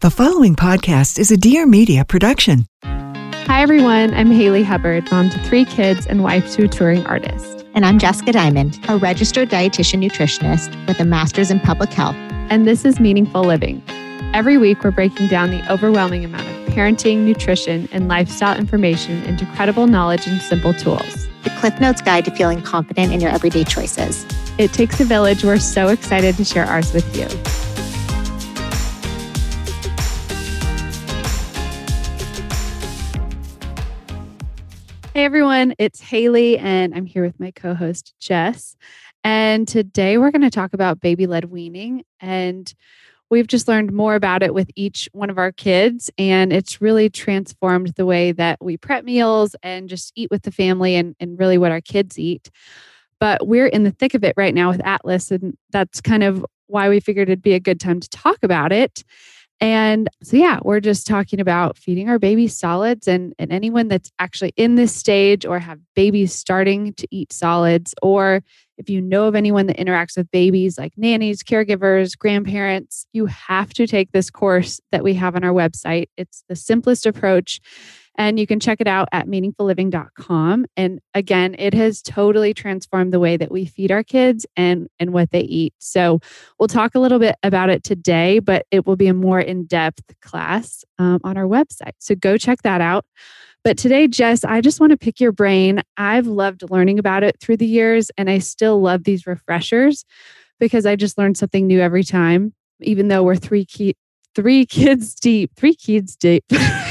The following podcast is a Dear Media production. Hi, everyone. I'm Haley Hubbard, mom to three kids and wife to a touring artist. And I'm Jessica Diamond, a registered dietitian nutritionist with a master's in public health. And this is Meaningful Living. Every week, we're breaking down the overwhelming amount of parenting, nutrition, and lifestyle information into credible knowledge and simple tools. The Cliff Notes Guide to Feeling Confident in Your Everyday Choices. It takes a village. We're so excited to share ours with you. Hey everyone, it's Haley, and I'm here with my co host, Jess. And today we're going to talk about baby led weaning. And we've just learned more about it with each one of our kids. And it's really transformed the way that we prep meals and just eat with the family and, and really what our kids eat. But we're in the thick of it right now with Atlas. And that's kind of why we figured it'd be a good time to talk about it. And so, yeah, we're just talking about feeding our babies solids and, and anyone that's actually in this stage or have babies starting to eat solids, or if you know of anyone that interacts with babies like nannies, caregivers, grandparents, you have to take this course that we have on our website. It's the simplest approach and you can check it out at meaningfulliving.com. And again, it has totally transformed the way that we feed our kids and, and what they eat. So we'll talk a little bit about it today, but it will be a more in depth class um, on our website. So go check that out. But today, Jess, I just want to pick your brain. I've loved learning about it through the years, and I still love these refreshers because I just learn something new every time, even though we're three key, three kids deep, three kids deep.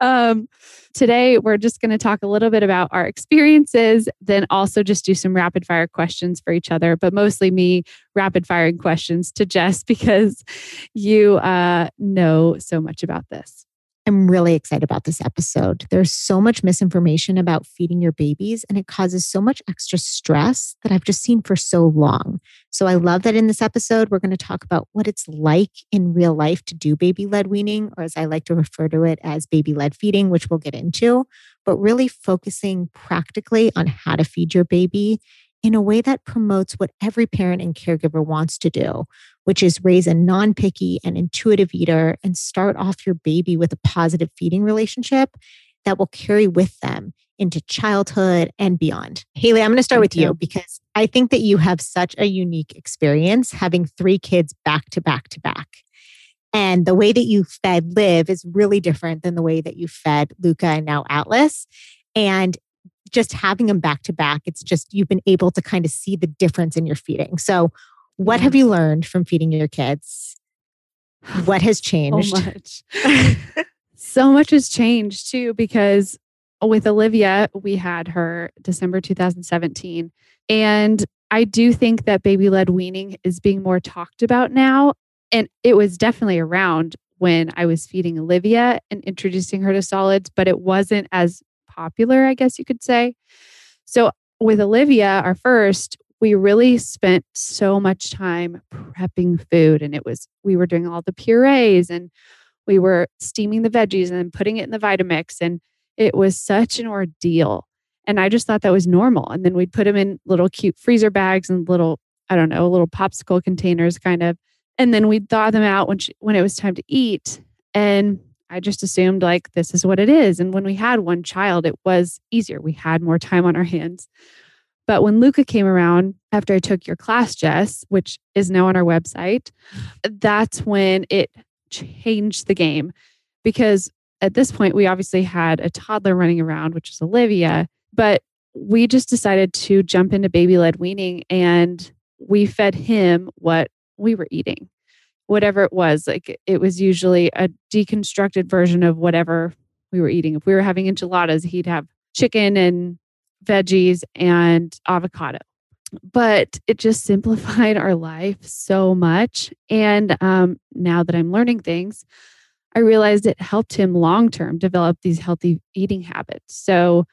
um, today, we're just going to talk a little bit about our experiences, then also just do some rapid fire questions for each other, but mostly me rapid firing questions to Jess because you uh, know so much about this. I'm really excited about this episode. There's so much misinformation about feeding your babies, and it causes so much extra stress that I've just seen for so long. So I love that in this episode, we're going to talk about what it's like in real life to do baby led weaning, or as I like to refer to it as baby led feeding, which we'll get into, but really focusing practically on how to feed your baby in a way that promotes what every parent and caregiver wants to do, which is raise a non picky and intuitive eater and start off your baby with a positive feeding relationship that will carry with them into childhood and beyond. Haley, I'm going to start Thank with you. you because I think that you have such a unique experience having three kids back to back to back. And the way that you fed Liv is really different than the way that you fed Luca and now Atlas. And just having them back to back, it's just you've been able to kind of see the difference in your feeding. So, what have you learned from feeding your kids? What has changed? So much. so much has changed too, because with Olivia, we had her December 2017. And I do think that baby led weaning is being more talked about now. And it was definitely around when I was feeding Olivia and introducing her to solids, but it wasn't as popular, I guess you could say. So with Olivia, our first, we really spent so much time prepping food and it was we were doing all the purees and we were steaming the veggies and putting it in the Vitamix and it was such an ordeal. And I just thought that was normal. And then we'd put them in little cute freezer bags and little, I don't know, little popsicle containers kind of. And then we'd thaw them out when she, when it was time to eat. And I just assumed like this is what it is. And when we had one child, it was easier. We had more time on our hands. But when Luca came around after I took your class, Jess, which is now on our website, that's when it changed the game. Because at this point, we obviously had a toddler running around, which is Olivia, but we just decided to jump into baby led weaning and we fed him what we were eating whatever it was. Like it was usually a deconstructed version of whatever we were eating. If we were having enchiladas, he'd have chicken and veggies and avocado. But it just simplified our life so much. And um, now that I'm learning things, I realized it helped him long term develop these healthy eating habits. So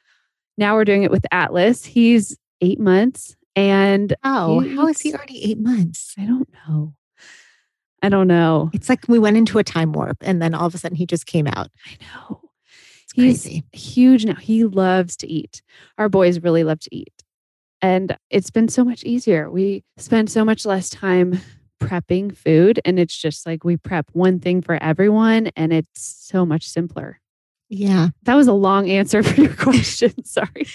now we're doing it with Atlas. He's eight months. And oh, how is he already eight months? I don't know. I don't know. It's like we went into a time warp and then all of a sudden he just came out. I know. It's crazy. He's huge now. He loves to eat. Our boys really love to eat. And it's been so much easier. We spend so much less time prepping food and it's just like we prep one thing for everyone and it's so much simpler. Yeah. That was a long answer for your question. Sorry.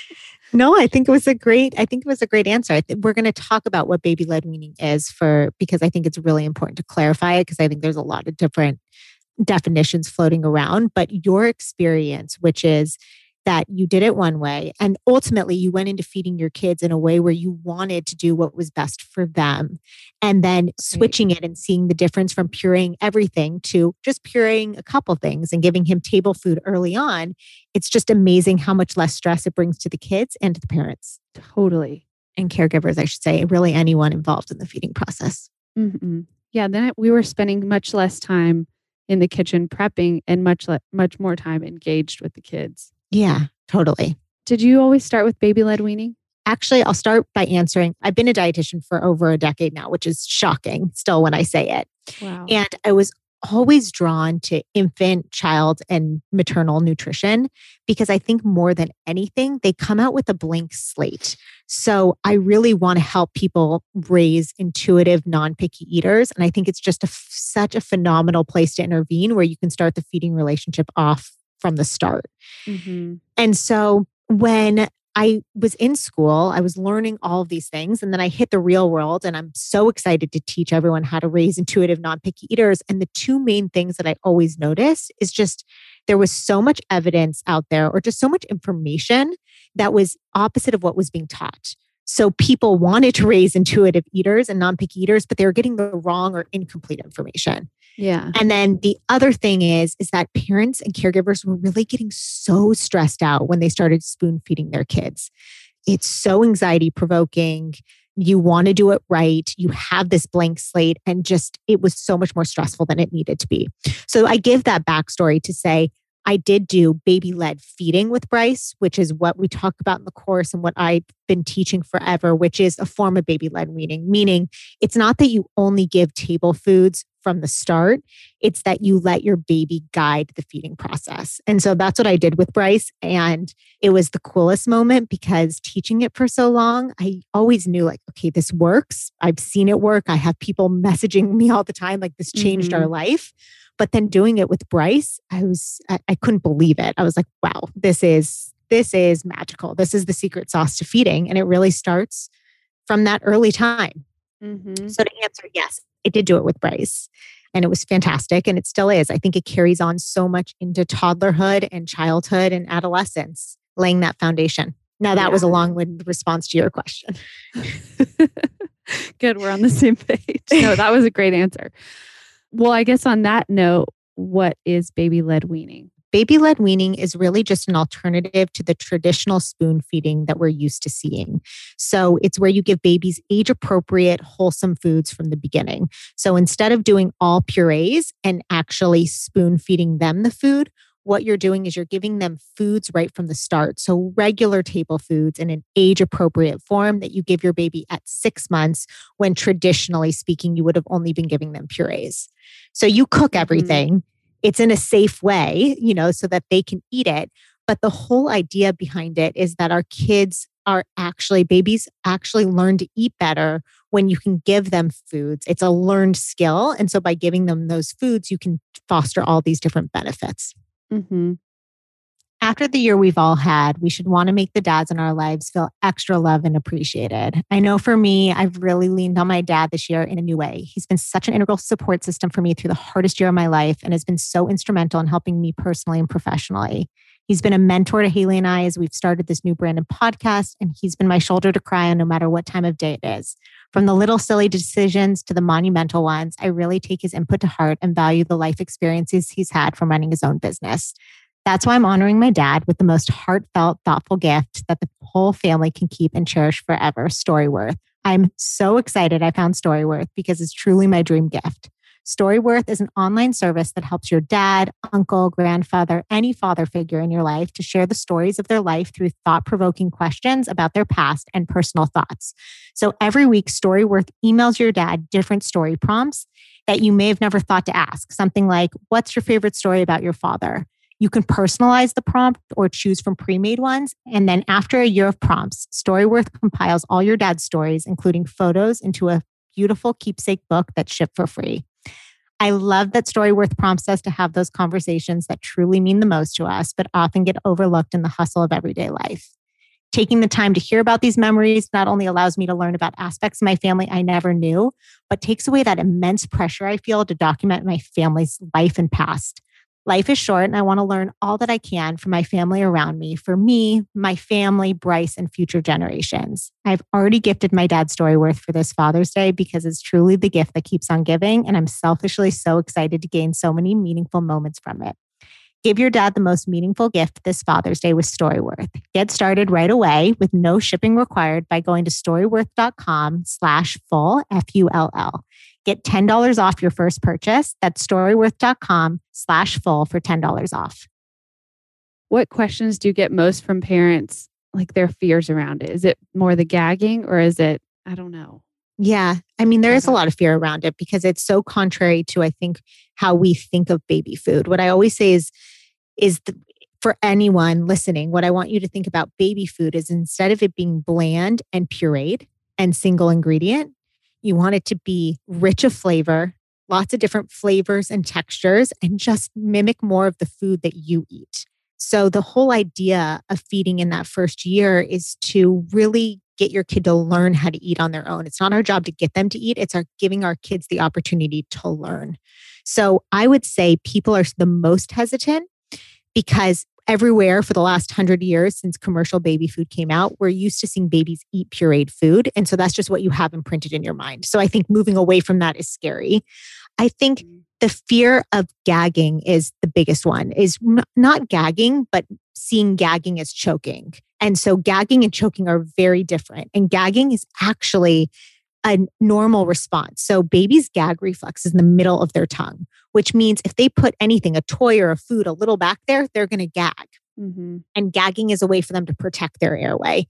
No, I think it was a great. I think it was a great answer. I think we're going to talk about what baby led weaning is for because I think it's really important to clarify it because I think there's a lot of different definitions floating around. But your experience, which is that you did it one way and ultimately you went into feeding your kids in a way where you wanted to do what was best for them and then switching it and seeing the difference from pureeing everything to just pureeing a couple things and giving him table food early on it's just amazing how much less stress it brings to the kids and to the parents Totally. and caregivers i should say really anyone involved in the feeding process hmm Yeah. Then we were spending much less time in the kitchen prepping and much le- much more time engaged with the kids. Yeah totally Did you always start with baby led weaning? Actually, I'll start by answering. I've been a dietitian for over a decade now, which is shocking still when I say it. Wow. And I was always drawn to infant, child, and maternal nutrition because I think more than anything, they come out with a blank slate. So I really want to help people raise intuitive, non picky eaters. And I think it's just a, such a phenomenal place to intervene where you can start the feeding relationship off from the start. Mhm. And so when I was in school, I was learning all of these things. And then I hit the real world, and I'm so excited to teach everyone how to raise intuitive, non picky eaters. And the two main things that I always notice is just there was so much evidence out there, or just so much information that was opposite of what was being taught. So people wanted to raise intuitive eaters and non picky eaters, but they were getting the wrong or incomplete information. Yeah. And then the other thing is, is that parents and caregivers were really getting so stressed out when they started spoon feeding their kids. It's so anxiety provoking. You want to do it right. You have this blank slate, and just it was so much more stressful than it needed to be. So I give that backstory to say I did do baby led feeding with Bryce, which is what we talk about in the course and what I've been teaching forever, which is a form of baby led weaning, meaning it's not that you only give table foods from the start, it's that you let your baby guide the feeding process. And so that's what I did with Bryce. And it was the coolest moment because teaching it for so long, I always knew like, okay, this works. I've seen it work. I have people messaging me all the time, like, this changed our mm-hmm. life. But then doing it with Bryce, I was, I, I couldn't believe it. I was like, wow, this is, this is magical. This is the secret sauce to feeding. And it really starts from that early time. Mhm. So to answer, yes, I did do it with Bryce. And it was fantastic. And it still is. I think it carries on so much into toddlerhood and childhood and adolescence, laying that foundation. Now, that was a long winded response to your question. Good. We're on the same page. No, that was a great answer. Well, I guess on that note, what is baby led weaning? Baby led weaning is really just an alternative to the traditional spoon feeding that we're used to seeing. So it's where you give babies age appropriate, wholesome foods from the beginning. So instead of doing all purees and actually spoon feeding them the food, what you're doing is you're giving them foods right from the start. So regular table foods in an age appropriate form that you give your baby at six months, when traditionally speaking, you would have only been giving them purees. So you cook Mhm. everything it's in a safe way, you know, so that they can eat it. But the whole idea behind it is that our kids are actually, babies actually learn to eat better when you can give them foods. It's a learned skill. And so by giving them those foods, you can foster all these different benefits. Mm-hmm. After the year we've all had, we should want to make the dads in our lives feel extra loved and appreciated. I know for me, I've really leaned on my dad this year in a new way. He's been such an integral support system for me through the hardest year of my life and has been so instrumental in helping me personally and professionally. He's been a mentor to Haley and I as we've started this new brand and podcast, and he's been my shoulder to cry on no matter what time of day it is. From the little silly decisions to the monumental ones, I really take his input to heart and value the life experiences he's had from running his own business. That's why I'm honoring my dad with the most heartfelt, thoughtful gift that the whole family can keep and cherish forever Storyworth. I'm so excited I found Storyworth because it's truly my dream gift. Storyworth is an online service that helps your dad, uncle, grandfather, any father figure in your life to share the stories of their life through thought provoking questions about their past and personal thoughts. So every week, Storyworth emails your dad different story prompts that you may have never thought to ask. Something like, What's your favorite story about your father? You can personalize the prompt or choose from pre made ones. And then after a year of prompts, Storyworth compiles all your dad's stories, including photos, into a beautiful keepsake book that's shipped for free. I love that Storyworth prompts us to have those conversations that truly mean the most to us, but often get overlooked in the hustle of everyday life. Taking the time to hear about these memories not only allows me to learn about aspects of my family I never knew, but takes away that immense pressure I feel to document my family's life and past. Life is short, and I want to learn all that I can from my family around me, for me, my family, Bryce, and future generations. I've already gifted my dad Storyworth for this Father's Day because it's truly the gift that keeps on giving, and I'm selfishly so excited to gain so many meaningful moments from it. Give your dad the most meaningful gift this Father's Day with Storyworth. Get started right away with no shipping required by going to storyworth.com slash full, F-U-L-L. Get $10 off your first purchase. That's storyworth.com slash full for $10 off. What questions do you get most from parents, like their fears around it? Is it more the gagging or is it, I don't know? Yeah. I mean, there is a lot of fear around it because it's so contrary to, I think, how we think of baby food. What I always say is, is the, for anyone listening, what I want you to think about baby food is instead of it being bland and pureed and single ingredient, you want it to be rich of flavor, lots of different flavors and textures, and just mimic more of the food that you eat. So, the whole idea of feeding in that first year is to really get your kid to learn how to eat on their own. It's not our job to get them to eat, it's our giving our kids the opportunity to learn. So, I would say people are the most hesitant because everywhere for the last hundred years since commercial baby food came out, we're used to seeing babies eat pureed food. And so that's just what you have imprinted in your mind. So I think moving away from that is scary. I think mm-hmm. the fear of gagging is the biggest one is not gagging, but seeing gagging as choking. And so gagging and choking are very different. And gagging is actually a normal response. So babies' gag reflex is in the middle of their tongue, which means if they put anything, a toy or a food, a little back there, they're going to gag. Mm-hmm. And gagging is a way for them to protect their airway.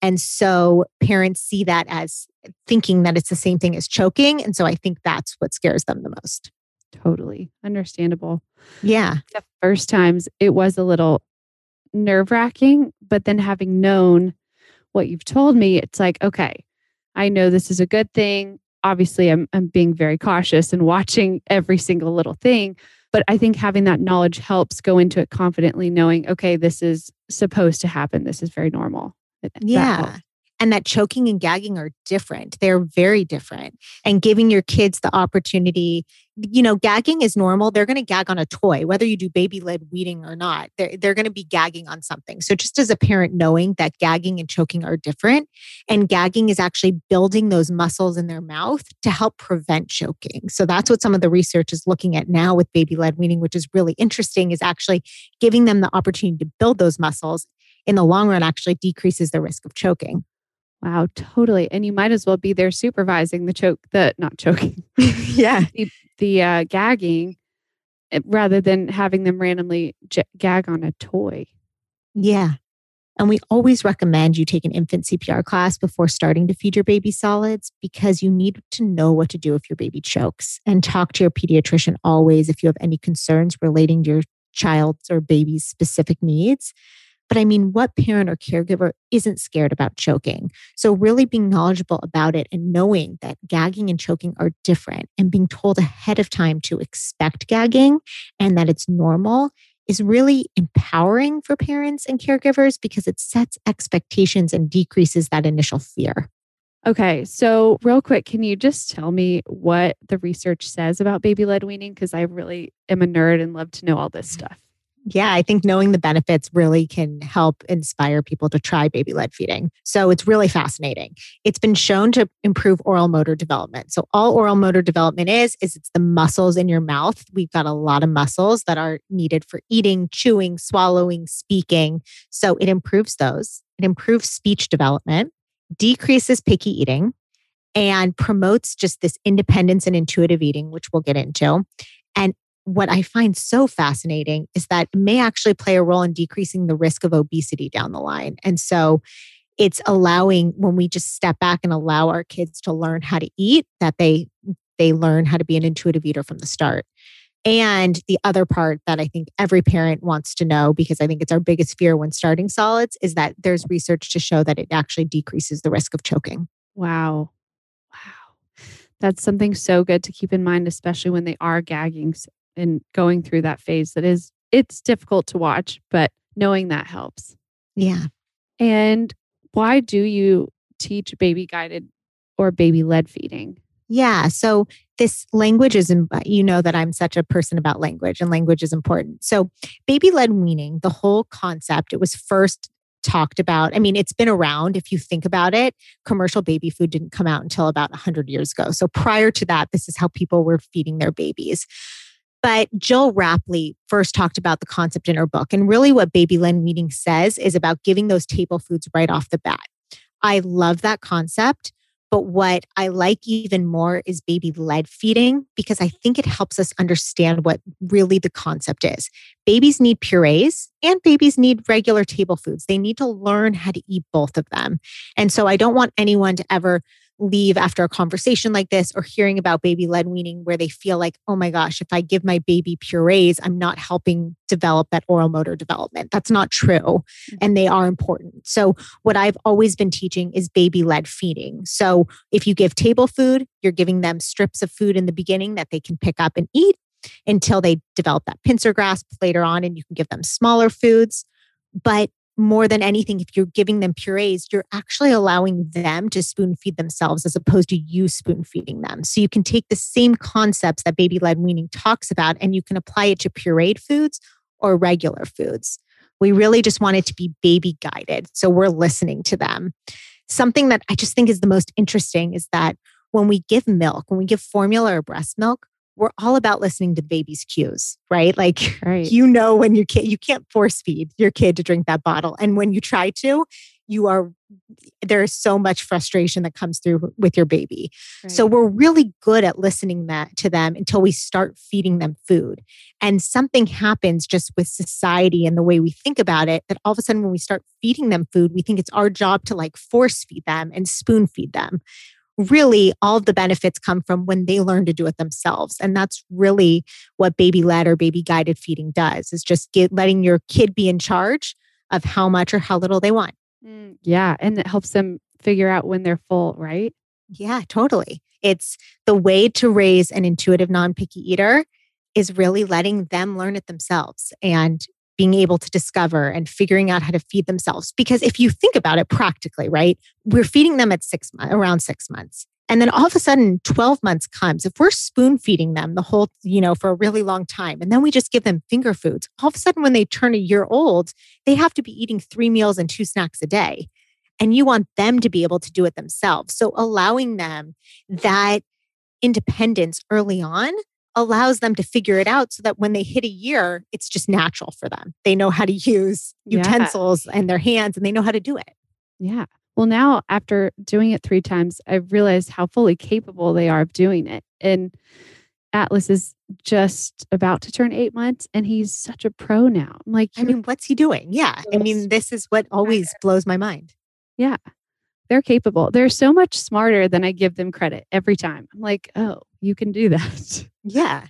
And so parents see that as thinking that it's the same thing as choking. And so I think that's what scares them the most. Totally understandable. Yeah. The first times it was a little nerve wracking, but then having known what you've told me, it's like, okay, I know this is a good thing. Obviously, I'm, I'm being very cautious and watching every single little thing. But I think having that knowledge helps go into it confidently, knowing, okay, this is supposed to happen. This is very normal. Yeah and that choking and gagging are different. They're very different. And giving your kids the opportunity, you know, gagging is normal. They're going to gag on a toy, whether you do baby led weaning or not. They're, they're going to be gagging on something. So, just as a parent, knowing that gagging and choking are different, and gagging is actually building those muscles in their mouth to help prevent choking. So, that's what some of the research is looking at now with baby led weaning, which is really interesting, is actually giving them the opportunity to build those muscles in the long run actually decreases the risk of choking. Wow, totally. And you might as well be there supervising the choke, the not choking. yeah. The, the uh, gagging eh, rather than having them randomly j- gag on a toy. Yeah. And we always recommend you take an infant CPR class before starting to feed your baby solids because you need to know what to do if your baby chokes and talk to your pediatrician always if you have any concerns relating to your child's or baby's specific needs but I mean, what parent or caregiver isn't scared about choking? So, really being knowledgeable about it and knowing that gagging and choking are different and being told ahead of time to expect gagging and that it's normal is really empowering for parents and caregivers because it sets expectations and decreases that initial fear. Okay, so real quick, can you just tell me what the research says about baby led weaning? Because I really am a nerd and love to know all this mm-hmm. stuff yeah, I think knowing the benefits really can help inspire people to try baby led feeding. So it's really fascinating. It's been shown to improve oral motor development. So all oral motor development is is it's the muscles in your mouth. We've got a lot of muscles that are needed for eating, chewing, swallowing, speaking. So it improves those. It improves speech development, decreases picky eating, and promotes just this independence and intuitive eating, which we'll get into. And what I find so fascinating is that it may actually play a role in decreasing the risk of obesity down the line. And so it's allowing when we just step back and allow our kids to learn how to eat that they they learn how to be an intuitive eater from the start. And the other part that I think every parent wants to know, because I think it's our biggest fear when starting solids, is that there's research to show that it actually decreases the risk of choking. Wow. Wow. That's something so good to keep in mind, especially when they are gagging and going through that phase that is, it's difficult to watch, but knowing that helps. Yeah. And why do you teach baby guided or baby led feeding? Yeah. So this language is, uh, you know, that I'm such a person about language and language is important. So baby led weaning, the whole concept, it was first talked about. I mean, it's been around if you think about it. Commercial baby food didn't come out until about 100 years ago. So prior to that, this is how people were feeding their babies. But Gill Rapley first talked about the concept in her book. And really, what baby led weaning says is about giving those table foods right off the bat. I love that concept. But what I like even more is baby led feeding because I think it helps us understand what really the concept is. Babies need purees and babies need regular table foods. They need to learn how to eat both of them. And so I don't want anyone to ever leave after a conversation like this or hearing about baby led weaning where they feel like, oh my gosh, if I give my baby purees, I'm not helping develop that oral motor development. That's not true. And they are important. So, what I've always been teaching is baby led feeding. So, if you give table food, you're giving them strips of food in the beginning that they can pick up and eat until they develop that pincer grasp later on, and you can give them smaller foods. But more than anything, if you're giving them purees, you're actually allowing them to spoon feed themselves as opposed to you spoon feeding them. So you can take the same concepts that baby led weaning talks about and you can apply it to pureed foods or regular foods. We really just want it to be baby guided. So we're listening to them. Something that I just think is the most interesting is that when we give milk, when we give formula or breast milk, we're all about listening to the baby's cues, right? Like right. you know when your kid you can't force feed your kid to drink that bottle. And when you try to, you are there's so much frustration that comes through with your baby. Right. So we're really good at listening that to them until we start feeding them food. And something happens just with society and the way we think about it that all of a sudden when we start feeding them food, we think it's our job to like force feed them and spoon feed them really all of the benefits come from when they learn to do it themselves and that's really what baby led or baby guided feeding does is just get letting your kid be in charge of how much or how little they want. Mm, yeah and it helps them figure out when they're full right? Yeah totally. It's the way to raise an intuitive non-picky eater is really letting them learn it themselves and being able to discover and figuring out how to feed themselves. Because if you think about it practically, right, we're feeding them at six months, around six months. And then all of a sudden, 12 months comes. If we're spoon feeding them the whole, you know, for a really long time, and then we just give them finger foods, all of a sudden, when they turn a year old, they have to be eating three meals and two snacks a day. And you want them to be able to do it themselves. So allowing them that independence early on allows them to figure it out so that when they hit a year, it's just natural for them. They know how to use utensils yeah. and their hands and they know how to do it. Yeah. Well, now after doing it three times, I've realized how fully capable they are of doing it. And Atlas is just about to turn eight months and he's such a pro now. I'm like, I mean, what's he doing? Yeah. I mean, this is what always blows my mind. Yeah. They're capable. They're so much smarter than I give them credit every time. I'm like, oh, you can do that. Yeah.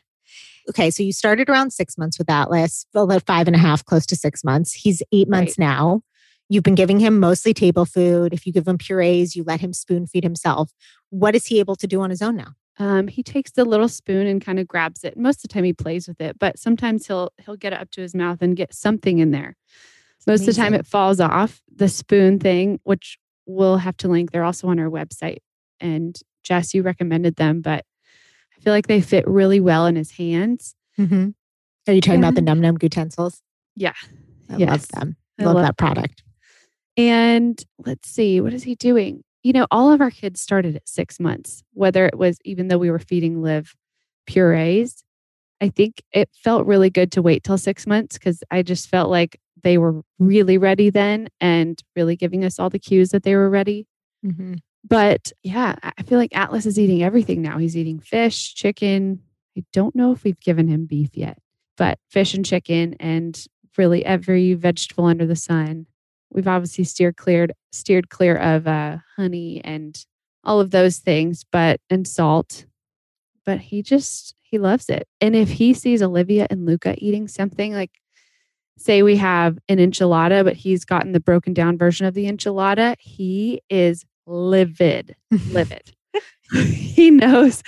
Okay. So you started around six months with Atlas, about five and a half, close to six months. He's eight months right. now. You've been giving him mostly table food. If you give him purees, you let him spoon feed himself. What is he able to do on his own now? Um, he takes the little spoon and kind of grabs it. Most of the time he plays with it, but sometimes he'll he'll get it up to his mouth and get something in there. Most Amazing. of the time it falls off. The spoon thing, which we'll have to link, they're also on our website. And Jess, you recommended them, but feel like they fit really well in his hands. Mm-hmm. Are you talking about the Num Num utensils? Yeah. I yes. love them. I love, love that product. And let's see, what is he doing? You know, all of our kids started at six months, whether it was even though we were feeding Liv purees. I think it felt really good to wait till six months because I just felt like they were really ready then and really giving us all the cues that they were ready. Mm-hmm. But yeah, I feel like Atlas is eating everything now. He's eating fish, chicken. I don't know if we've given him beef yet, but fish and chicken and really every vegetable under the sun. We've obviously steered cleared steered clear of uh, honey and all of those things, but and salt. But he just he loves it. And if he sees Olivia and Luca eating something like say we have an enchilada, but he's gotten the broken down version of the enchilada, he is livid, livid. he knows.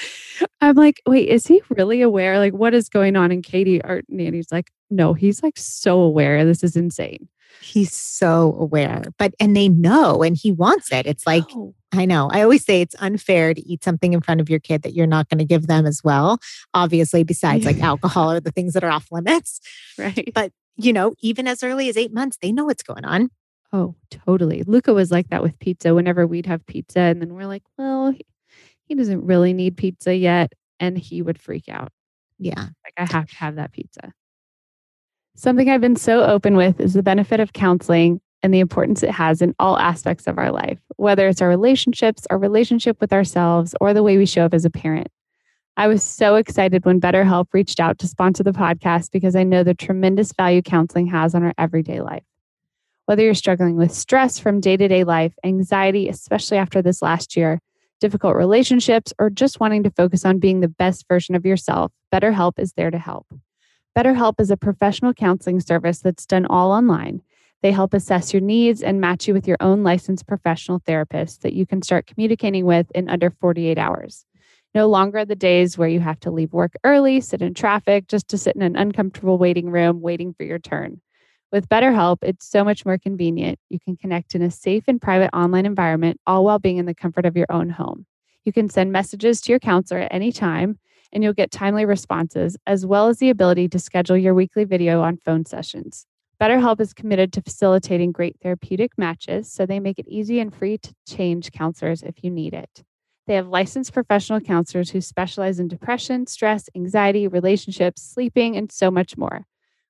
I'm like, wait, is he really aware? Like, what is going on? And Katie, our nanny's like, no, he's like so aware. This is insane. He's so aware, but and they know, and he wants it. It's like I know. I always say it's unfair to eat something in front of your kid that you're not going to give them as well. Obviously, besides like alcohol or the things that are off limits. right. But you know, even as early as eight months, they know what's going on. Oh, totally. Luca was like that with pizza whenever we'd have pizza. And then we're like, well, he, he doesn't really need pizza yet. And he would freak out. Yeah. Like, I have to have that pizza. Something I've been so open with is the benefit of counseling and the importance it has in all aspects of our life, whether it's our relationships, our relationship with ourselves, or the way we show up as a parent. I was so excited when BetterHelp reached out to sponsor the podcast because I know the tremendous value counseling has on our everyday life. Whether you're struggling with stress from day to day life, anxiety, especially after this last year, difficult relationships, or just wanting to focus on being the best version of yourself, BetterHelp is there to help. BetterHelp is a professional counseling service that's done all online. They help assess your needs and match you with your own licensed professional therapist that you can start communicating with in under 48 hours. No longer the days where you have to leave work early, sit in traffic, just to sit in an uncomfortable waiting room waiting for your turn. With BetterHelp, it's so much more convenient. You can connect in a safe and private online environment, all while being in the comfort of your own home. You can send messages to your counselor at any time, and you'll get timely responses, as well as the ability to schedule your weekly video on phone sessions. BetterHelp is committed to facilitating great therapeutic matches, so they make it easy and free to change counselors if you need it. They have licensed professional counselors who specialize in depression, stress, anxiety, relationships, sleeping, and so much more.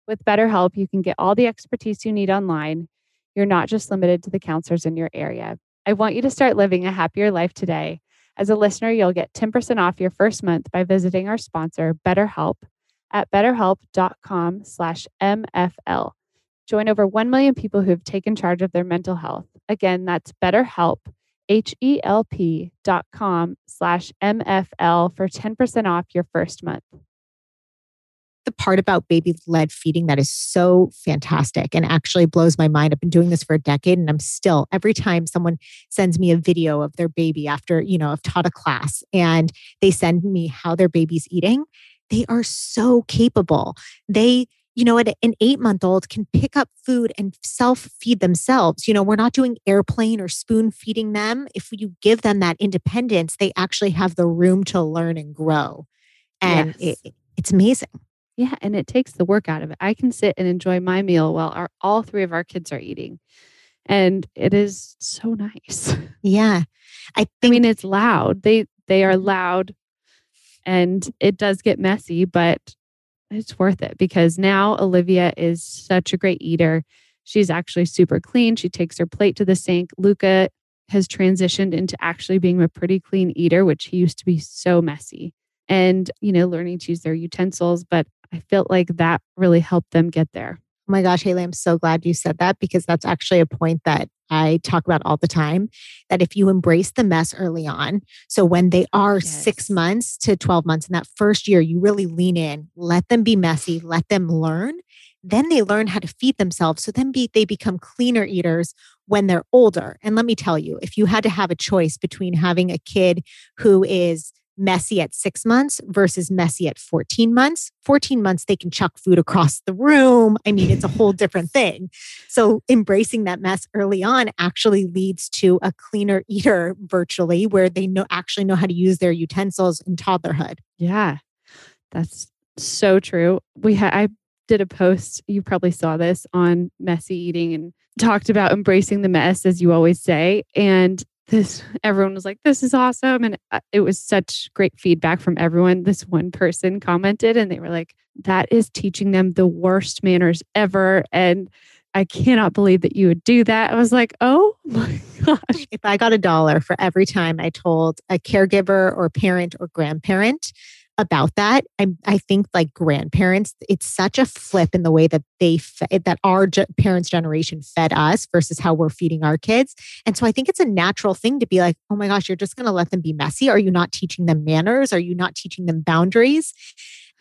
With BetterHelp, you can get all the expertise you need online. You're not just limited to the counselors in your area. I want you to start living a happier life today. As a listener, you'll get 10% off your first month by visiting our sponsor, BetterHelp, at betterhelp.com slash MFL. Join over 1 million people who have taken charge of their mental health. Again, that's BetterHelp, H-E-L-P dot com slash MFL for 10% off your first month. The part about baby led feeding that is so fantastic and actually blows my mind. I've been doing this for a decade and I'm still, every time someone sends me a video of their baby after, you know, I've taught a class and they send me how their baby's eating, they are so capable. They, you know, an eight month old can pick up food and self feed themselves. You know, we're not doing airplane or spoon feeding them. If you give them that independence, they actually have the room to learn and grow. And Yes. it, it's amazing. Yeah, and it takes the work out of it. I can sit and enjoy my meal while our, all three of our kids are eating. And it is so nice. Yeah. I I mean, it's loud. They they are mm-hmm. loud and it does get messy, but it's worth it because now Olivia is such a great eater. She's actually super clean. She takes her plate to the sink. Luca has transitioned into actually being a pretty clean eater, which he used to be so messy. And, you know, learning to use their utensils, but I felt like that really helped them get there. Oh my gosh, Haley, I'm so glad you said that because that's actually a point that I talk about all the time. That if you embrace the mess early on, so when they are six months to 12 months in that first year, you really lean in, let them be messy, let them learn. Then they learn how to feed themselves. So then be, they become cleaner eaters when they're older. And let me tell you, if you had to have a choice between having a kid who is messy at six months versus messy at 14 months. 14 months, they can chuck food across the room. I mean, it's a whole different thing. So, embracing that mess early on actually leads to a cleaner eater virtually, where they know actually know how to use their utensils in toddlerhood. Yeah, that's so true. We had I did a post. You probably saw this on messy eating and talked about embracing the mess, as you always say. And this, everyone was like, "This is awesome," and uh, it was such great feedback from everyone. This one person commented, and they were like, "That is teaching them the worst manners ever," and I cannot believe that you would do that. I was like, "Oh my gosh." If I got a dollar for every time I told a caregiver or parent or grandparent about that, I, I think like grandparents, it's such a flip in the way that they fe- that our ge- parents' generation fed us versus how we're feeding our kids. And so I think it's a natural thing to be like, oh my gosh, you're just going to let them be messy. Are you not teaching them manners? Are you not teaching them boundaries?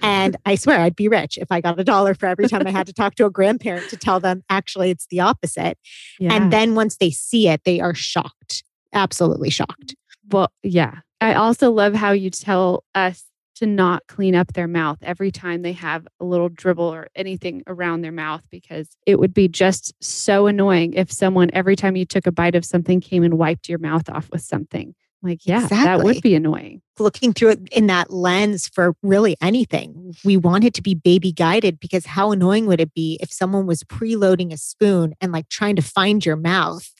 And I swear I'd be rich if I got a dollar for every time I had to talk to a grandparent to tell them actually it's the opposite. Yeah. And then once they see it, they are shocked, absolutely shocked. Well, yeah. I also love how you tell us to not clean up their mouth every time they have a little dribble or anything around their mouth because it would be just so annoying if someone every time you took a bite of something came and wiped your mouth off with something. Like, yeah, exactly. that would be annoying. Looking through it in that lens for really anything, we want it to be baby guided because how annoying would it be if someone was preloading a spoon and like trying to find your mouth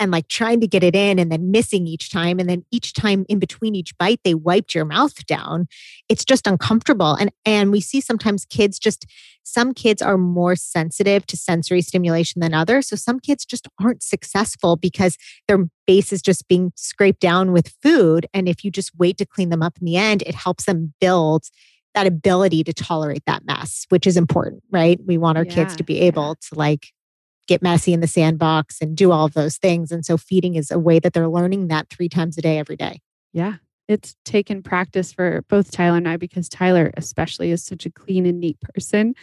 and like trying to get it in and then missing each time. And then each time in between each bite, they wiped your mouth down. It's just uncomfortable. And, and we see sometimes kids just, some kids are more sensitive to sensory stimulation than others. So some kids just aren't successful because their base is just being scraped down with food. And if you just wait to clean them up in the end, it helps them build that ability to tolerate that mess, which is important, right? We want our yeah, kids to be able yeah. to like get messy in the sandbox and do all of those things. And so feeding is a way that they're learning that three times a day, every day. Yeah. It's taken practice for both Tyler and I because Tyler, especially, is such a clean and neat person,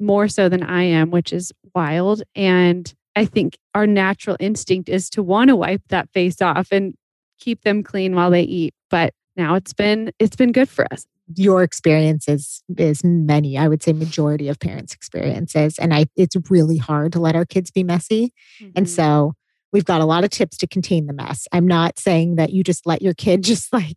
more so than I am, which is wild. And I think our natural instinct is to want to wipe that face off and keep them clean while they eat. But now it's been it's been good for us your experiences is many i would say majority of parents experiences and i it's really hard to let our kids be messy mm-hmm. and so we've got a lot of tips to contain the mess i'm not saying that you just let your kid just like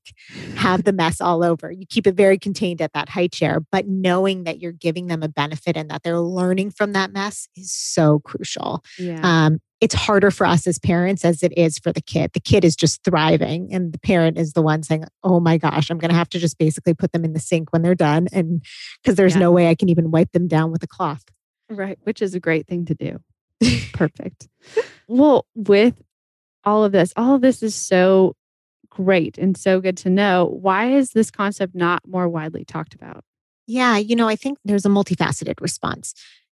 have the mess all over you keep it very contained at that high chair but knowing that you're giving them a benefit and that they're learning from that mess is so crucial yeah. um, it's harder for us as parents as it is for the kid. The kid is just thriving, and the parent is the one saying, Oh my gosh, I'm going to have to just basically put them in the sink when they're done. And because there's yeah. no way I can even wipe them down with a cloth. Right. Which is a great thing to do. Perfect. well, with all of this, all of this is so great and so good to know. Why is this concept not more widely talked about? Yeah, you know, I think there's a multifaceted response.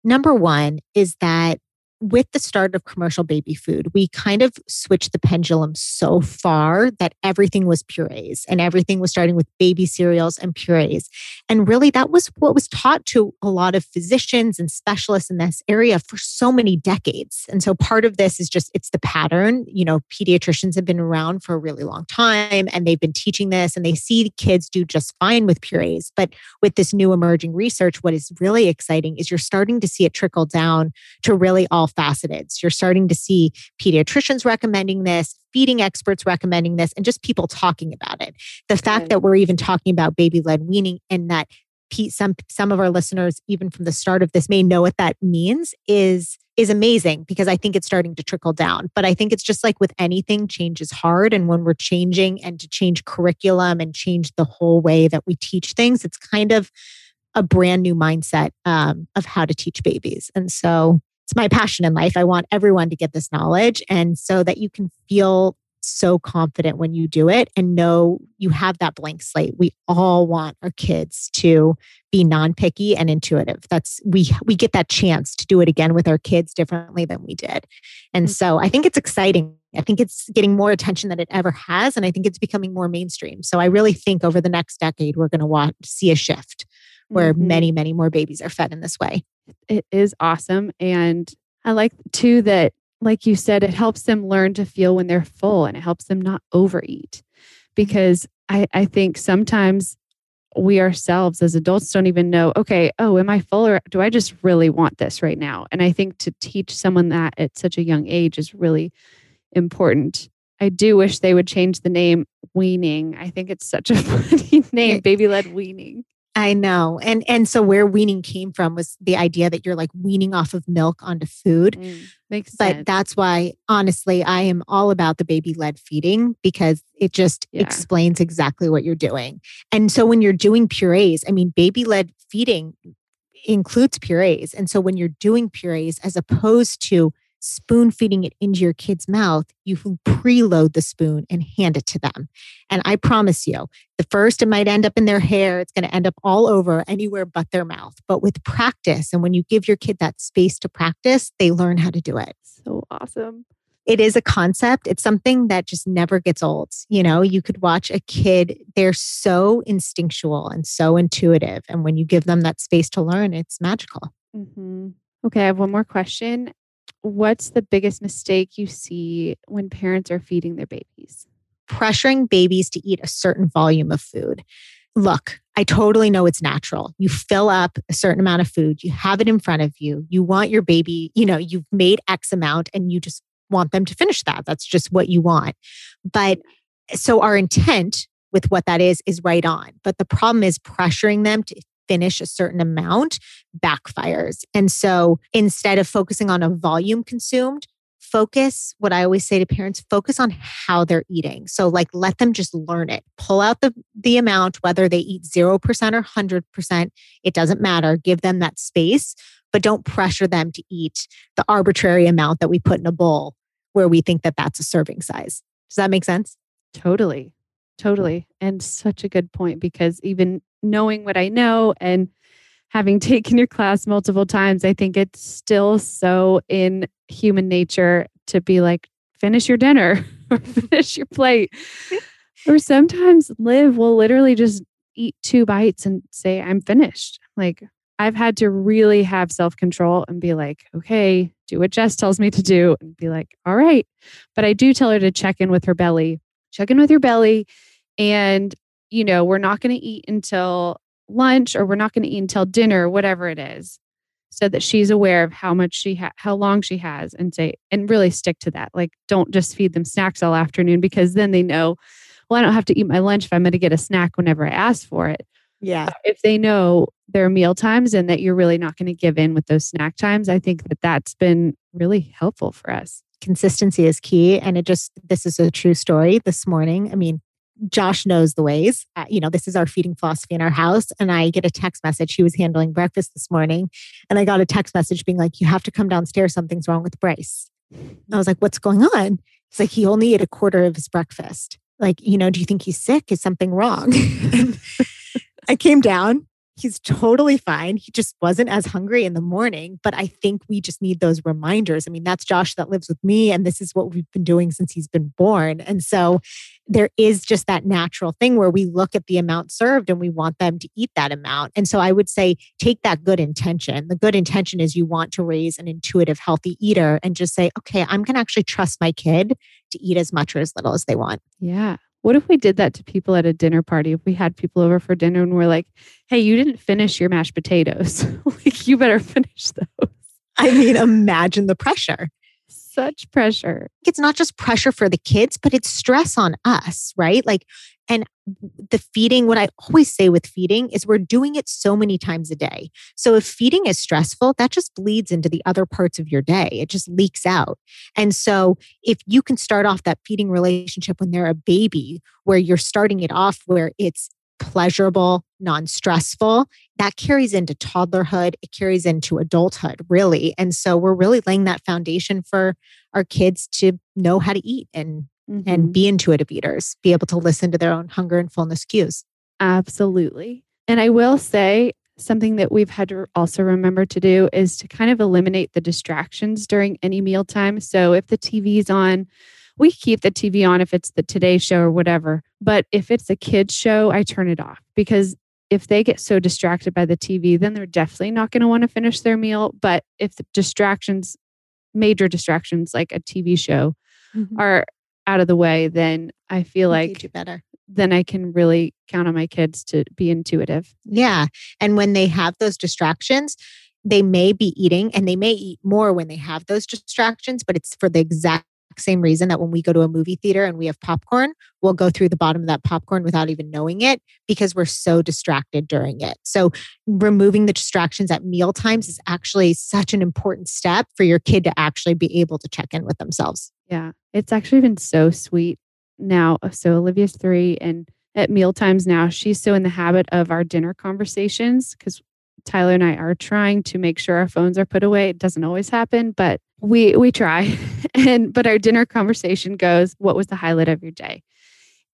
Number one is that with the start of commercial baby food, we kind of switched the pendulum so far that everything was purees and everything was starting with baby cereals and purees. And really, that was what was taught to a lot of physicians and specialists in this area for so many decades. And so part of this is just it's the pattern. You know, pediatricians have been around for a really long time and they've been teaching this and they see kids do just fine with purees. But with this new emerging research, what is really exciting is you're starting to see it trickle down to really all faceted. So you're starting to see pediatricians recommending this, feeding experts recommending this, and just people talking about it. The fact that we're even talking about baby led weaning and that Pete, some some of our listeners even from the start of this may know what that means is is amazing because I think it's starting to trickle down. But I think it's just like with anything, change is hard. And when we're changing and to change curriculum and change the whole way that we teach things, it's kind of a brand new mindset um, of how to teach babies. And so it's my passion in life. I want everyone to get this knowledge and so that you can feel so confident when you do it and know you have that blank slate. We all want our kids to be non-picky and intuitive. That's we we get that chance to do it again with our kids differently than we did. And mm-hmm. so I think it's exciting. I think it's getting more attention than it ever has and I think it's becoming more mainstream. So I really think over the next decade we're going to want to see a shift where mm-hmm. many many more babies are fed in this way it is awesome. And I like too that, like you said, it helps them learn to feel when they're full and it helps them not overeat. Because I, I think sometimes we ourselves as adults don't even know, okay, oh, am I full or do I just really want this right now? And I think to teach someone that at such a young age is really important. I do wish they would change the name weaning. I think it's such a funny name, baby led weaning. I know. And and so where weaning came from was the idea that you're like weaning off of milk onto food. Mm, makes but sense. that's why honestly I am all about the baby led feeding because it just yeah. explains exactly what you're doing. And so when you're doing purees, I mean baby led feeding includes purees. And so when you're doing purees as opposed to spoon feeding it into your kid's mouth, you can preload the spoon and hand it to them. And I promise you, the first, it might end up in their hair. It's going to end up all over anywhere but their mouth. But with practice, and when you give your kid that space to practice, they learn how to do it. So awesome. It is a concept. It's something that just never gets old. You know, you could watch a kid, they're so instinctual and so intuitive. And when you give them that space to learn, it's magical. Mm-hmm. Okay, I have one more question what's the biggest mistake you see when parents are feeding their babies? pressuring babies to eat a certain volume of food. Look, I totally know it's natural. You fill up a certain amount of food, you have it in front of you, you want your baby, you know, you've made X amount and you just want them to finish that. That's just what you want. But so our intent with what that is is right on. But the problem is pressuring them to finish a certain amount backfires. And so instead of focusing on a volume consumed, focus what i always say to parents focus on how they're eating. So like let them just learn it. Pull out the the amount whether they eat 0% or 100% it doesn't matter. Give them that space but don't pressure them to eat the arbitrary amount that we put in a bowl where we think that that's a serving size. Does that make sense? Totally. Totally. And such a good point because even knowing what i know and having taken your class multiple times, I think it's still so in human nature to be like, finish your dinner or finish your plate. or sometimes Liv will literally just eat two bites and say, I'm finished. Like, I've had to really have self control and be like, okay, do what Jess tells me to do and be like, all right. But I do tell her to check in with her belly, check in with your belly. And, you know, we're not going to eat until lunch or we're not going to eat until dinner, whatever it is, so that she's aware of how much she ha- how long she has and say and really stick to that. Like don't just feed them snacks all afternoon because then they know, well, I don't have to eat my lunch if I'm going to get a snack whenever I ask for it. Yeah. If they know their meal times and that you're really not going to give in with those snack times, I think that that's been really helpful for us consistency is key. And it just, this is a true story this morning. I mean, Josh knows the ways. Uh, you know, this is our feeding philosophy in our house. And I get a text message. He was handling breakfast this morning. And I got a text message being like, You have to come downstairs. Something's wrong with Bryce. I was like, What's going on? He's like, He only ate a quarter of his breakfast. Like, you know, do you think he's sick? Is something wrong? I came down he's totally fine. He just wasn't as hungry in the morning. But I think we just need those reminders. I mean, that's Josh that lives with me, and this is what we've been doing since he's been born. And so there is just that natural thing where we look at the amount served and we want them to eat that amount. And so I would say take that good intention. The good intention is you want to raise an intuitive, healthy eater and just say, okay, I'm going to actually trust my kid to eat as much or as little as they want. Yeah. What if we did that to people at a dinner party? If we had people over for dinner and we're like, hey, you didn't finish your mashed potatoes. like, you better finish those. I mean, imagine the pressure. Such pressure. It's not just pressure for the kids, but it's stress on us, right? Like, and the feeding, what I always say with feeding is we're doing it so many times a day. So if feeding is stressful, that just bleeds into the other parts of your day. It just leaks out. And so if you can start off that feeding relationship when they're a baby, where you're starting it off where it's pleasurable, non stressful, that carries into toddlerhood. It carries into adulthood, really. And so we're really laying that foundation for our kids to know how to eat and mm-hmm. and be intuitive eaters, be able to listen to their own hunger and fullness cues. Absolutely. And I will say something that we've had to also remember to do is to kind of eliminate the distractions during any mealtime. So if the TV's on, we keep the TV on if it's the Today Show or whatever. But if it's a kids show, I turn it off because if they get so distracted by the TV, then they're definitely not going to want to finish their meal. But if the distractions, major distractions like a TV show, mm-hmm. are out of the way, then I feel like you better. Then I can really count on my kids to be intuitive. Yeah. And when they have those distractions, they may be eating and they may eat more when they have those distractions, but it's for the exact same reason that when we go to a movie theater and we have popcorn, we'll go through the bottom of that popcorn without even knowing it because we're so distracted during it. So, removing the distractions at meal times is actually such an important step for your kid to actually be able to check in with themselves. Yeah, it's actually been so sweet now. Uh, so, Olivia's three, and at meal times now, she's so in the habit of our dinner conversations because Tyler and I are trying to make sure our phones are put away. It doesn't always happen, but we we try. and but our dinner conversation goes, "What was the highlight of your day?"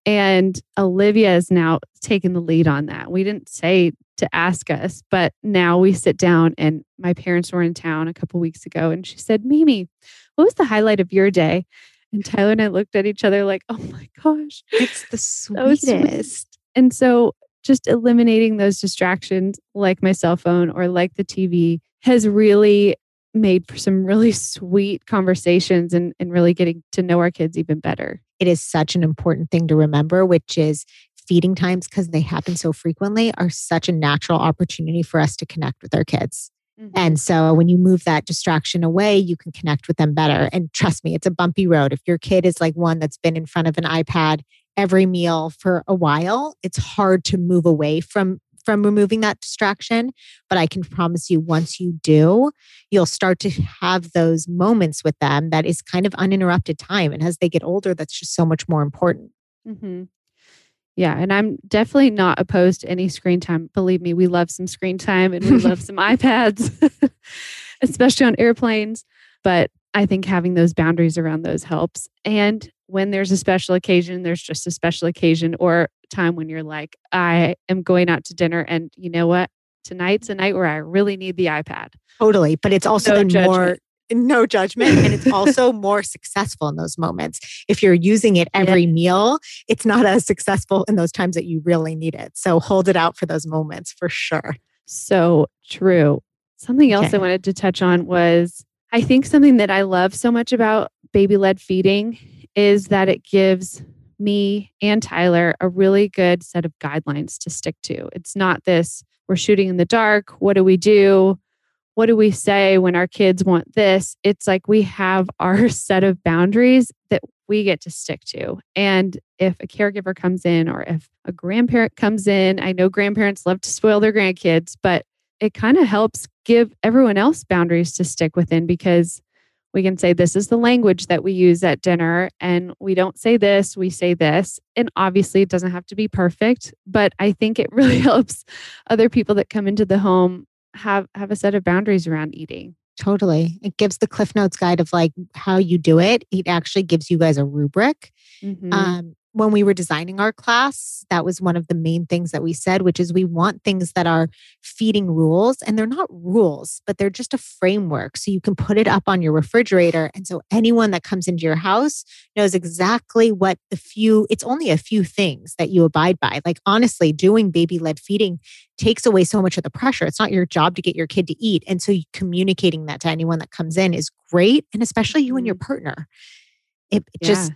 And Olivia has now taken the lead on that. We didn't say to ask us, but now we sit down and my parents were in town a couple weeks ago and she said, "Mimi, what was the highlight of your day?" And Tyler and I looked at each other like, "Oh my gosh, it's the sweetest." And so just eliminating those distractions like my cell phone or like the TV has really made for some really sweet conversations and, and really getting to know our kids even better. It is such an important thing to remember, which is feeding times, because they happen so frequently, are such a natural opportunity for us to connect with our kids. Mm-hmm. And so when you move that distraction away, you can connect with them better. And trust me, it's a bumpy road. If your kid is like one that's been in front of an iPad every meal for a while, it's hard to move away from from removing that distraction. But I can promise you, once you do, you'll start to have those moments with them that is kind of uninterrupted time. And as they get older, that's just so much more important. Mm-hmm. Yeah. And I'm definitely not opposed to any screen time. Believe me, we love some screen time and we love some iPads, especially on airplanes. But I think having those boundaries around those helps. And when there's a special occasion, there's just a special occasion or time when you're like, I am going out to dinner and you know what? Tonight's a night where I really need the iPad. Totally. But it's also no more no judgment and it's also more successful in those moments if you're using it every yeah. meal it's not as successful in those times that you really need it so hold it out for those moments for sure so true something else okay. i wanted to touch on was i think something that i love so much about baby led feeding is that it gives me and tyler a really good set of guidelines to stick to it's not this we're shooting in the dark what do we do what do we say when our kids want this? It's like we have our set of boundaries that we get to stick to. And if a caregiver comes in or if a grandparent comes in, I know grandparents love to spoil their grandkids, but it kind of helps give everyone else boundaries to stick within because we can say this is the language that we use at dinner and we don't say this we say this and obviously it doesn't have to be perfect but i think it really helps other people that come into the home have have a set of boundaries around eating. Totally. It gives the Cliff Notes guide of like how you do it. It actually gives you guys a rubric. Mm-hmm. Um, when we were designing our class, that was one of the main things that we said, which is we want things that are feeding rules. And they're not rules, but they're just a framework. So you can put it up on your refrigerator. And so anyone that comes into your house knows exactly what the few, it's only a few things that you abide by. Like honestly, doing baby led feeding takes away so much of the pressure. It's not your job to get your kid to eat. And so communicating that to anyone that comes in is great. And especially you and your mm-hmm. partner. It, it yeah. just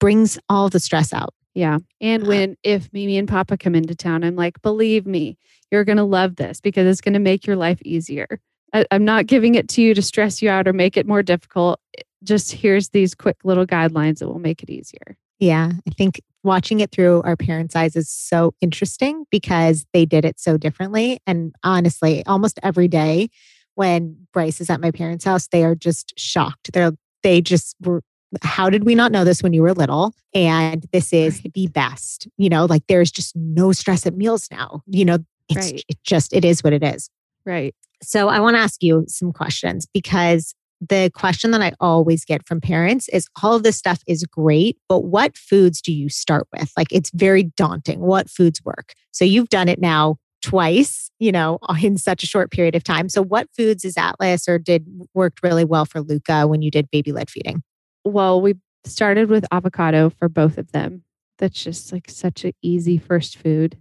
brings all the stress out. Yeah. And uh, when if Mimi and Papa come into town, I'm like, believe me, you're going to love this because it's going to make your life easier. I, I'm not giving it to you to stress you out or make it more difficult. Just here's these quick little guidelines that will make it easier. Yeah. I think watching it through our parents' eyes is so interesting because they did it so differently. And honestly, almost every day when Bryce is at my parents' house, they are just shocked. They're they just were how did we not know this when you were little? And this is the best. You know, like there's just no stress at meals now. You know, it's right. it just it is what it is. Right. So I want to ask you some questions because the question that I always get from parents is all of this stuff is great, but what foods do you start with? Like it's very daunting. What foods work? So you've done it now twice, you know, in such a short period of time. So what foods is Atlas or did worked really well for Luca when you did baby led feeding? Well, we started with avocado for both of them. That's just like such an easy first food.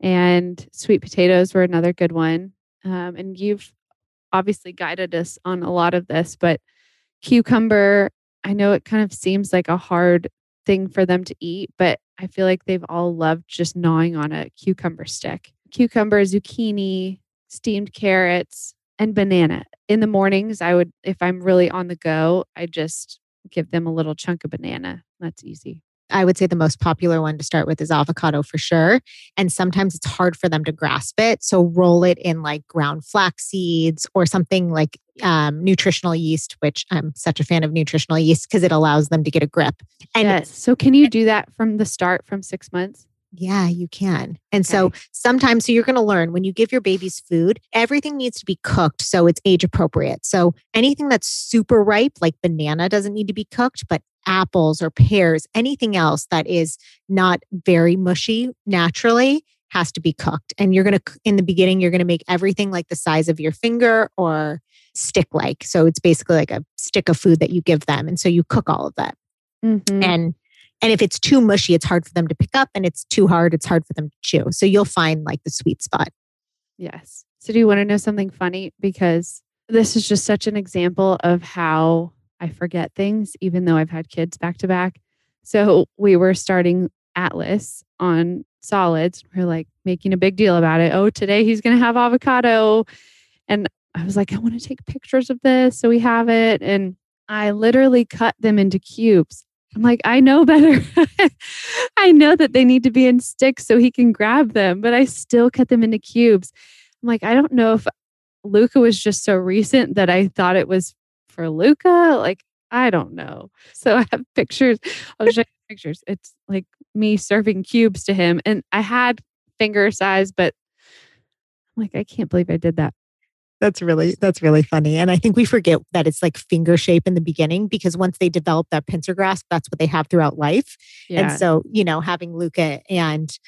And sweet potatoes were another good one. Um, and you've obviously guided us on a lot of this, but cucumber, I know it kind of seems like a hard thing for them to eat, but I feel like they've all loved just gnawing on a cucumber stick. Cucumber, zucchini, steamed carrots, and banana. In the mornings, I would, if I'm really on the go, I just give them a little chunk of banana. That's easy. I would say the most popular one to start with is avocado for sure. And sometimes it's hard for them to grasp it. So roll it in like ground flax seeds or something like um, nutritional yeast, which I'm such a fan of nutritional yeast because it allows them to get a grip. And yes. So can you do that from the start from six months? Yeah, you can. And okay. so sometimes, so you're going to learn when you give your babies food, everything needs to be cooked so it's age appropriate. So anything that's super ripe, like banana, doesn't need to be cooked, but apples or pears, anything else that is not very mushy naturally has to be cooked. And you're going to, in the beginning, you're going to make everything like the size of your finger or stick like. So it's basically like a stick of food that you give them. And so you cook all of that. Mm-hmm. And and if it's too mushy, it's hard for them to pick up, and it's too hard, it's hard for them to chew. So you'll find like the sweet spot. Yes. So do you want to know something funny? Because this is just such an example of how I forget things, even though I've had kids back to back. So we were starting Atlas on solids. We are like making a big deal about it. Oh, today he's going to have avocado. And I was like, I want to take pictures of this. So we have it. And I literally cut them into cubes. I'm like, I know better. I know that they need to be in sticks so he can grab them, but I still cut them into cubes. I'm like, I don't know if Luca was just so recent that I thought it was for Luca. Like, I don't know. So I have pictures. I'll show you pictures. It's like me serving cubes to him. And I had finger size, but I'm like, I can't believe I did that. That's really that's really funny. And I think we forget that it's like finger shape in the beginning because once they develop that pincer grasp, that's what they have throughout life. Yeah. And so, you know, having Luca and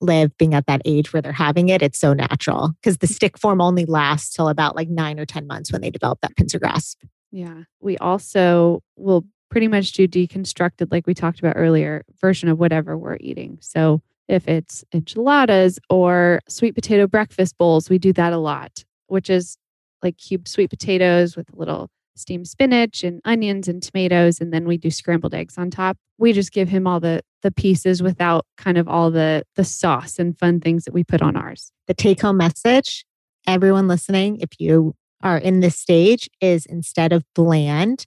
Liv being at that age where they're having it, it's so natural because the mm. stick form only lasts till about like nine or 10 months when they develop that pincer grasp. Yeah. We also will pretty much do deconstructed, like we talked about earlier, version of whatever we're eating. So if it's enchiladas or sweet potato breakfast bowls, we do that a lot, which is like cubed sweet potatoes with a little steamed spinach and onions and tomatoes and then we do scrambled eggs on top. We just give him all the the pieces without kind of all the the sauce and fun things that we put on ours. The take home message everyone listening if you are in this stage is instead of bland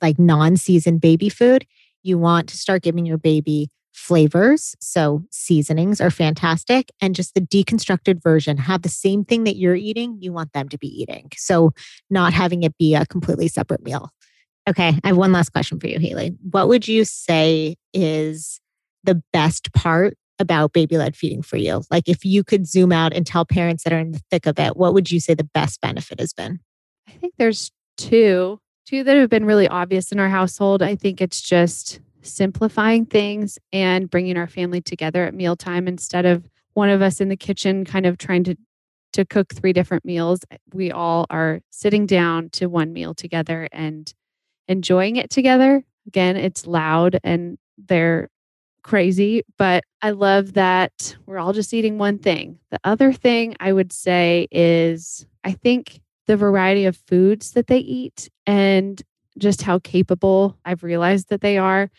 like non-seasoned baby food you want to start giving your baby flavors. So seasonings are fantastic. And just the deconstructed version, have the same thing that you're eating, you want them to be eating. So not having it be a completely separate meal. Okay. I have one last question for you, Haley. What would you say is the best part about baby led feeding for you? Like if you could zoom out and tell parents that are in the thick of it, what would you say the best benefit has been? I think there's two, two that have been really obvious in our household. I think it's just simplifying things and bringing our family together at mealtime instead of one of us in the kitchen kind of trying to to cook three different meals. We all are sitting down to one meal together and enjoying it together. Again it's loud and they're crazy but i love that we're all just eating one thing. The other thing i would say is i think the variety of foods that they eat and just how capable I've realized that they are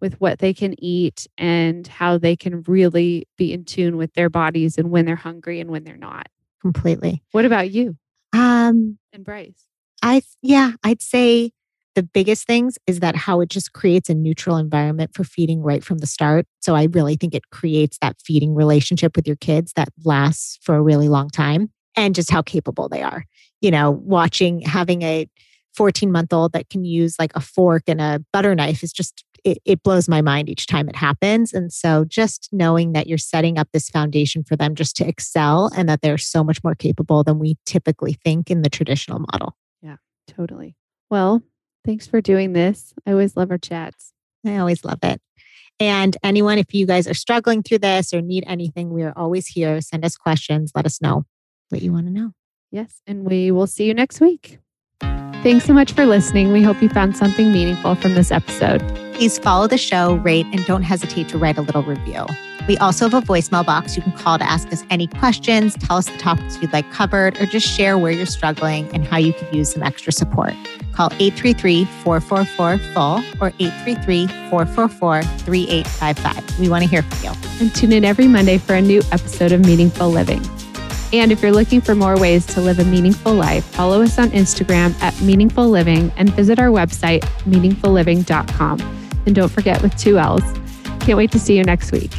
with what they can eat and how they can really be in tune with their bodies and when they're hungry and when they're not. Completely. What about you? Um and Bryce. I yeah, I'd say the biggest things is that how it just creates a neutral environment for feeding right from the start. So I really think it creates that feeding relationship with your kids that lasts for a really long time and just how capable they are. You know, watching having a 14 month old that can use like a fork and a butter knife is just it, it, blows my mind each time it happens. And so just knowing that you're setting up this foundation for them just to excel and that they're so much more capable than we typically think in the traditional model. Yeah totally. Well thanks for doing this. I always love our chats. I always love it. And anyone if you guys are struggling through this or need anything we are always here. Send us questions. Let us know what you want to know. Yes and we will see you next week Thanks so much for listening. We hope you found something meaningful from this episode. Please follow the show, rate, and don't hesitate to write a little review. We also have a voicemail box you can call to ask us any questions, tell us the topics you'd like covered, or just share where you're struggling and how you could use some extra support. Call 833 444 FULL or 833 444 3855. We want to hear from you. And tune in every Monday for a new episode of Meaningful Living. And if you're looking for more ways to live a meaningful life, follow us on Instagram at Meaningful Living and visit our website, meaningfulliving.com. And don't forget with two L's. Can't wait to see you next week.